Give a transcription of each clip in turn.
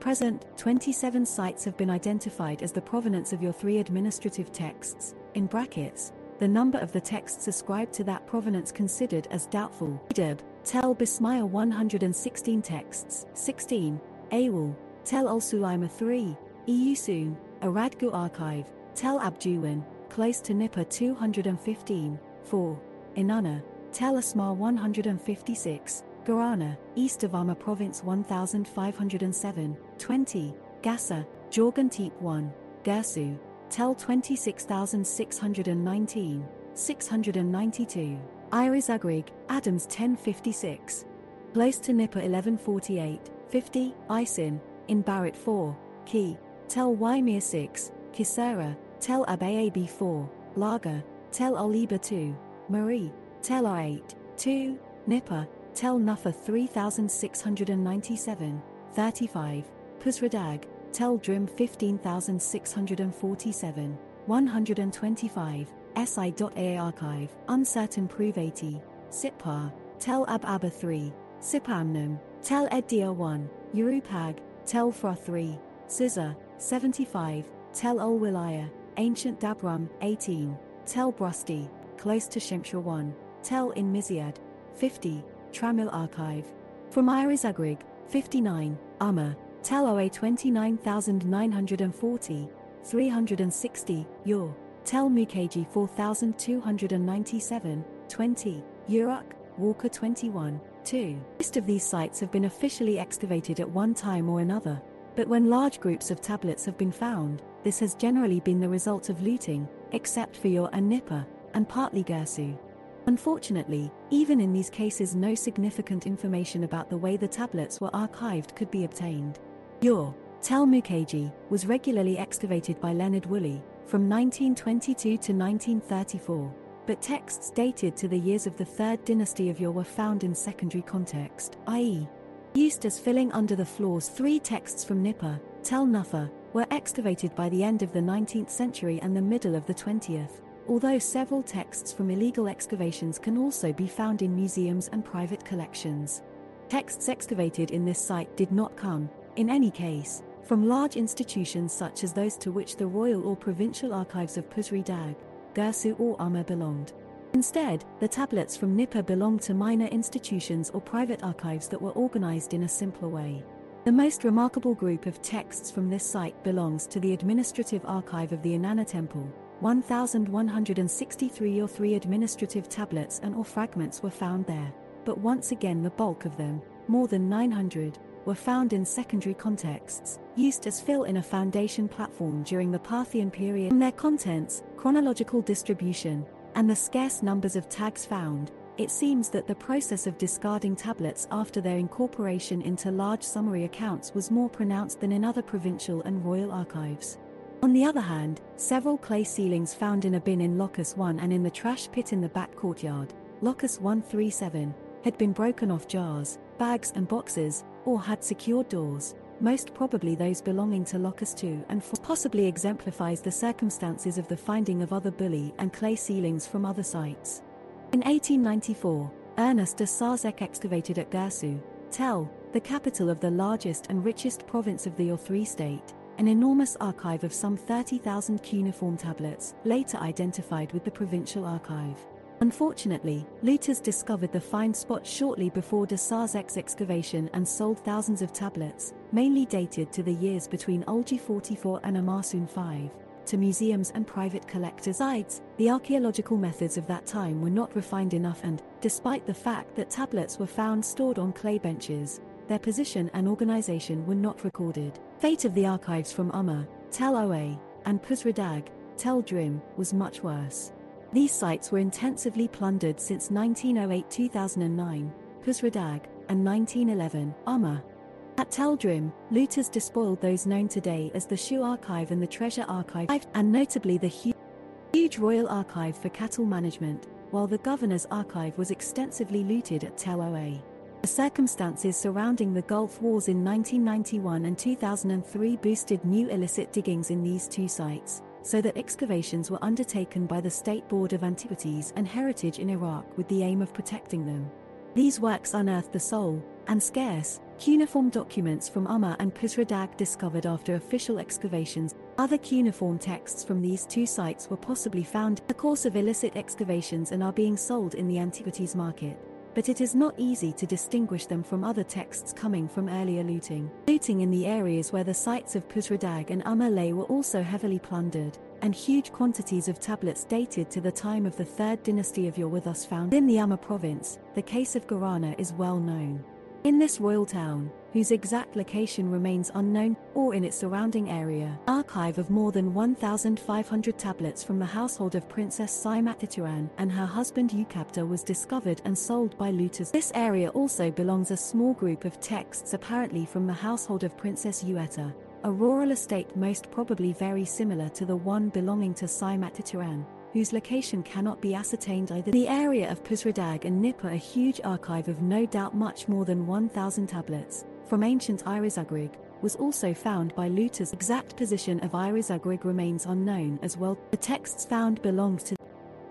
present, 27 sites have been identified as the provenance of your three administrative texts, in brackets, the number of the texts ascribed to that provenance considered as doubtful. Edeb, Tel Bismaya 116 texts, 16, Awal, Tel Al Sulaima 3, Eusun, Aradgu Archive, Tel Abjuwan, close to Nippur 215, 4, Inanna, Tel Asmar 156, Garana, east of Umma Province 1507, 20, Gassa, Jorgantip 1, Girsu, Tel 26619, 692, Iris Ugrig, Adams 1056. Close to Nippur 1148, 50, Isin, in Barrett 4, Key, Tel Waimir 6, Kisera, Tel Abayab 4, Laga, Tel Oliba 2, Marie, Tel R8, 2, Nippur, Tel Nufa 3697, 35, Pusradag, Tel Drim 15647, 125, SI.A archive, uncertain prove 80, Sitpar, Tel Ab Abba 3, Sipamnum, Tel Eddia 1, Urupag, Tel Fra 3, Siza, 75, Tel Ol Wilaya, Ancient Dabram, 18, Tel Brusti, close to Shimshra 1, Tel in Miziad, 50, Tramil Archive. From Iris Ugrig, 59, Umma, Tel OA 29940, 360, Ur, Tel Mukaji 4297, 20, Uruk, Walker 21, 2. Most of these sites have been officially excavated at one time or another, but when large groups of tablets have been found, this has generally been the result of looting, except for Ur and Nippur, and partly Girsu. Unfortunately, even in these cases no significant information about the way the tablets were archived could be obtained. Ur, Tel Mukaji, was regularly excavated by Leonard Woolley, from 1922 to 1934, but texts dated to the years of the Third Dynasty of Ur were found in secondary context, i.e., used as filling under the floors. Three texts from Nippur, Tel Nufa, were excavated by the end of the 19th century and the middle of the 20th, although several texts from illegal excavations can also be found in museums and private collections. Texts excavated in this site did not come, in any case, from large institutions such as those to which the royal or provincial archives of Pusri Dag, Girsu or Umma belonged. Instead, the tablets from Nippur belonged to minor institutions or private archives that were organized in a simpler way. The most remarkable group of texts from this site belongs to the Administrative Archive of the Inanna Temple. 1,163 or 3 administrative tablets and or fragments were found there, but once again the bulk of them, more than 900, were found in secondary contexts, used as fill in a foundation platform during the Parthian period. From their contents, chronological distribution, and the scarce numbers of tags found, it seems that the process of discarding tablets after their incorporation into large summary accounts was more pronounced than in other provincial and royal archives. On the other hand, several clay sealings found in a bin in Locus 1 and in the trash pit in the back courtyard, Locus 137, had been broken off jars, bags, and boxes, or had secured doors, most probably those belonging to Locus 2 and 4, possibly exemplifies the circumstances of the finding of other bullae and clay sealings from other sites. In 1894, Ernest de Sarzec excavated at Girsu, Tel, the capital of the largest and richest province of the Ur3 state, an enormous archive of some 30,000 cuneiform tablets, later identified with the provincial archive. Unfortunately, looters discovered the find spot shortly before de excavation and sold thousands of tablets, mainly dated to the years between Ulgi 44 and Amar-Suen 5, to museums and private collectors. Besides, the archaeological methods of that time were not refined enough and, despite the fact that tablets were found stored on clay benches, their position and organization were not recorded. Fate of the archives from Umma, Tel Oa, and Pusradag, Tel Drim, was much worse. These sites were intensively plundered since 1908 2009, Pusradag, and 1911, Umma. At Tel Drim, looters despoiled those known today as the Shoe Archive and the Treasure Archive, and notably the huge Royal Archive for Cattle Management, while the Governor's Archive was extensively looted at Tel Oa. The circumstances surrounding the Gulf Wars in 1991 and 2003 boosted new illicit diggings in these two sites, so that excavations were undertaken by the State Board of Antiquities and Heritage in Iraq with the aim of protecting them. These works unearthed the sole, and scarce, cuneiform documents from Umma and Pusredag discovered after official excavations. Other cuneiform texts from these two sites were possibly found in the course of illicit excavations and are being sold in the antiquities market. But it is not easy to distinguish them from other texts coming from earlier looting. Looting in the areas where the sites of Pusredag and Umma lay were also heavily plundered, and huge quantities of tablets dated to the time of the third dynasty of Ur were thus found in the Umma province. The case of Garana is well known. In this royal town, whose exact location remains unknown, or in its surrounding area, archive of more than 1,500 tablets from the household of Princess Saimatituran and her husband Ukabta was discovered and sold by looters. This area also belongs a small group of texts apparently from the household of Princess Ueta, a rural estate most probably very similar to the one belonging to Saimatituran whose location cannot be ascertained either. The area of Pusredag and Nippur a huge archive of no doubt much more than 1,000 tablets, from ancient Irizugrig, was also found by looters. Exact position of Irizugrig remains unknown as well. The texts found belonged to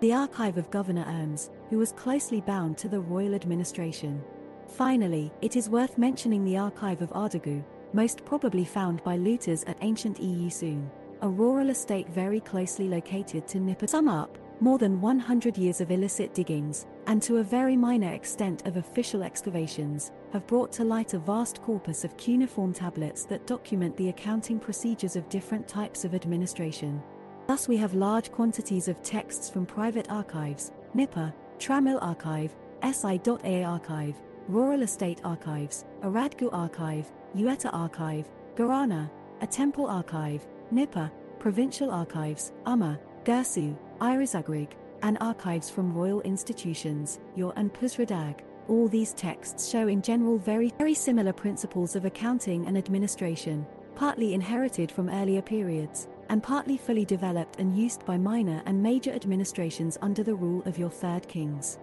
the archive of Governor Erms, who was closely bound to the royal administration. Finally, it is worth mentioning the archive of Ardagu, most probably found by looters at ancient EU soon a rural estate very closely located to Nippur. Sum up, more than 100 years of illicit diggings, and to a very minor extent of official excavations, have brought to light a vast corpus of cuneiform tablets that document the accounting procedures of different types of administration. Thus, we have large quantities of texts from private archives, Nippur, Tramil Archive, SI.A Archive, Rural Estate Archives, Aradgu Archive, Ueta Archive, Garana, a temple archive, Nippur, Provincial Archives, Umma, Girsu, Irizugrig, and archives from royal institutions, Ur and Pusredag. All these texts show in general very, very similar principles of accounting and administration, partly inherited from earlier periods, and partly fully developed and used by minor and major administrations under the rule of your third kings.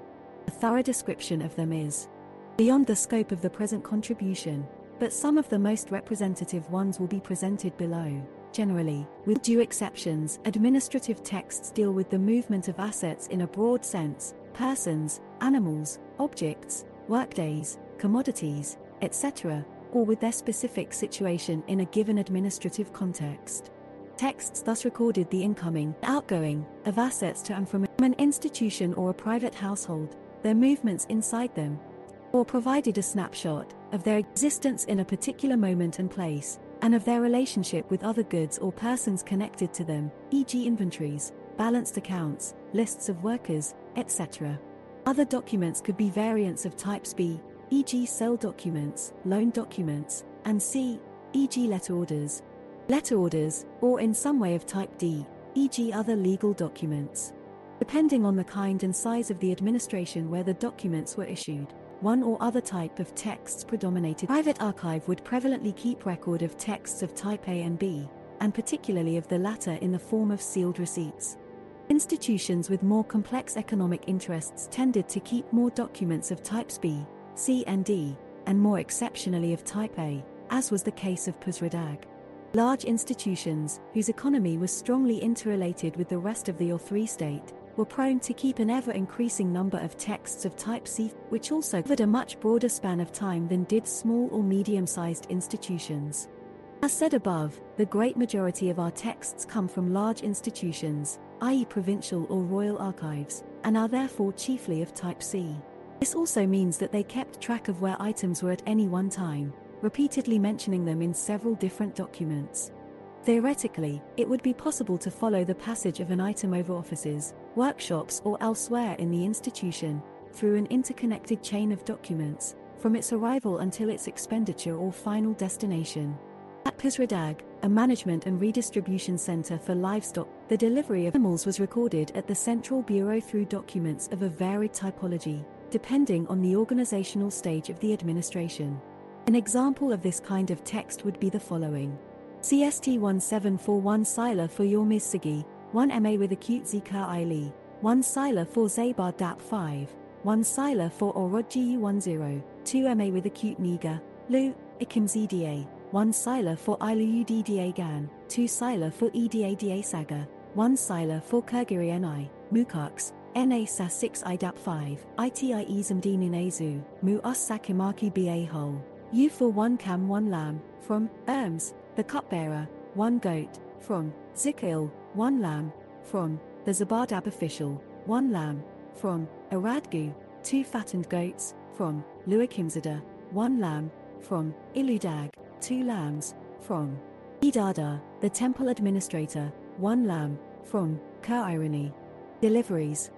A thorough description of them is beyond the scope of the present contribution, but some of the most representative ones will be presented below. Generally, with due exceptions, administrative texts deal with the movement of assets in a broad sense persons, animals, objects, workdays, commodities, etc., or with their specific situation in a given administrative context. Texts thus recorded the incoming, outgoing, of assets to and from an institution or a private household, their movements inside them, or provided a snapshot of their existence in a particular moment and place, and of their relationship with other goods or persons connected to them, e.g., inventories, balanced accounts, lists of workers, etc. Other documents could be variants of types B, e.g., sale documents, loan documents, and C, e.g., letter orders. Letter orders, or in some way of type D, e.g., other legal documents. Depending on the kind and size of the administration where the documents were issued one or other type of texts predominated. Private archive would prevalently keep record of texts of type A and B, and particularly of the latter in the form of sealed receipts. Institutions with more complex economic interests tended to keep more documents of types B, C, and D, and more exceptionally of type A, as was the case of Pusredag. Large institutions, whose economy was strongly interrelated with the rest of the Ur3 state, were prone to keep an ever increasing number of texts of type C, which also covered a much broader span of time than did small or medium sized institutions. As said above, the great majority of our texts come from large institutions, i.e., provincial or royal archives, and are therefore chiefly of type C. This also means that they kept track of where items were at any one time, repeatedly mentioning them in several different documents. Theoretically, it would be possible to follow the passage of an item over offices, workshops, or elsewhere in the institution, through an interconnected chain of documents, from its arrival until its expenditure or final destination. At Pusredag, a management and redistribution center for livestock, the delivery of animals was recorded at the Central Bureau through documents of a varied typology, depending on the organizational stage of the administration. An example of this kind of text would be the following. CST 1741 Sila for your Misugi, 1 MA with acute Zika Ili, 1 Sila for Zabar DAP 5, 1 Sila for Orodji 10, 2 MA with acute Niga, Lu, Ikim ZDA, 1 Sila for Ilu UDDA GAN, 2 Sila for EDADA Saga, 1 Sila for Kurgiri NI, Mukaks, NA SAS 6 IDAP 5, ITI Izamdininezu, Mu Us Sakimaki BA Hole. U for 1 Cam 1 Lamb, from Erms, the cupbearer, 1 goat, from Zikil, 1 lamb, from the Zabardab official, 1 lamb, from Aradgu, 2 fattened goats, from Luakimzada, 1 lamb, from Iludag, 2 lambs, from Idada, the temple administrator, 1 lamb, from Ker. Deliveries.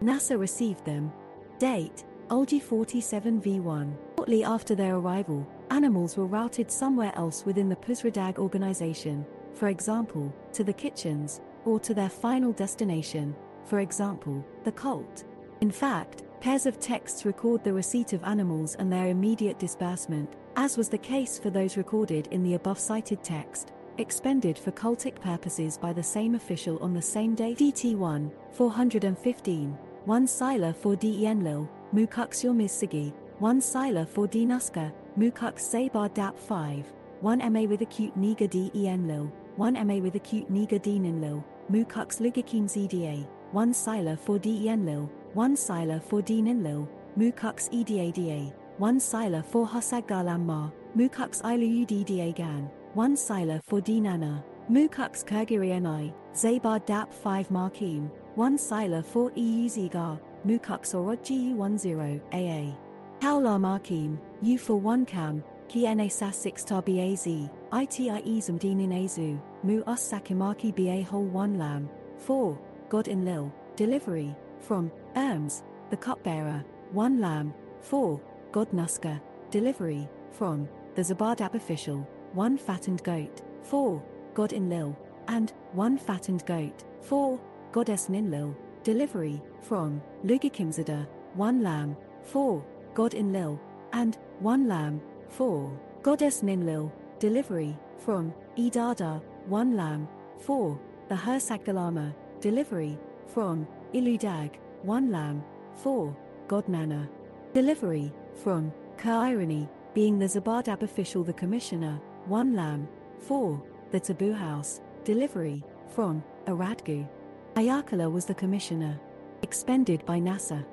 NASA received them. Date, Ulgi 47 V1. Shortly after their arrival, animals were routed somewhere else within the Pusradag organization, for example, to the kitchens, or to their final destination, for example, the cult. In fact, pairs of texts record the receipt of animals and their immediate disbursement, as was the case for those recorded in the above cited text, expended for cultic purposes by the same official on the same day DT1, 415, 1 Sila for Dienlil, Mukux Yomizsigi, 1 Sila for Dinuska, Mukux Zabar Dap 5, 1 MA with acute Niga Dienlil, 1 MA with acute Niga Dieninlil, Mukux Ligakim ZDA, 1 Sila for Dienlil, 1 Sila for Dieninlil, Mukux EDADA, 1 Sila for Hosagalamma, Mukux Iludda Gan, 1 Sila for Dinana, Mukux Kurgirianai, Zabar Dap 5 Markim, 1 Sila for EUZgar, Mukux Orodgu 10 AA. Kaula Markim, U for 1 Cam, Kiene Sas 6 Tar BAZ, ITI Ezum Dinazu, Mu Us Sakimaki BA Whole 1 Lamb, 4, God in Lil, Delivery, from, Erms, the Cupbearer, 1 Lamb, 4, God Nuska, Delivery, from, the Zabardab Official, 1 Fattened Goat, 4, God in Lil, and, 1 Fattened Goat, 4, Goddess Ninlil, Delivery, from, Lugikimzada, 1 Lamb, 4, God in Lil, and, 1 Lamb, 4, Goddess Ninlil, Delivery, from, Idada, 1 Lamb, 4, the Hersagdalama, Delivery, from, Iludag, 1 Lamb, 4, Godnana. Delivery, from, Kairani, being the Zabardab official the commissioner, 1 Lamb, 4, the Taboo House, Delivery, from, Aradgu. Ayakala was the commissioner. Expended by NASA.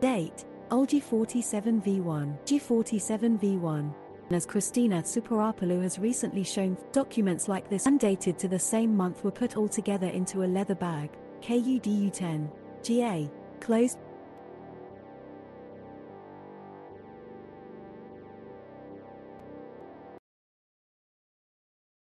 Date, ULG 47V1, G47V1. As Christina Tsouparopoulou has recently shown, documents like this undated to the same month were put all together into a leather bag, KUDU 10, GA, closed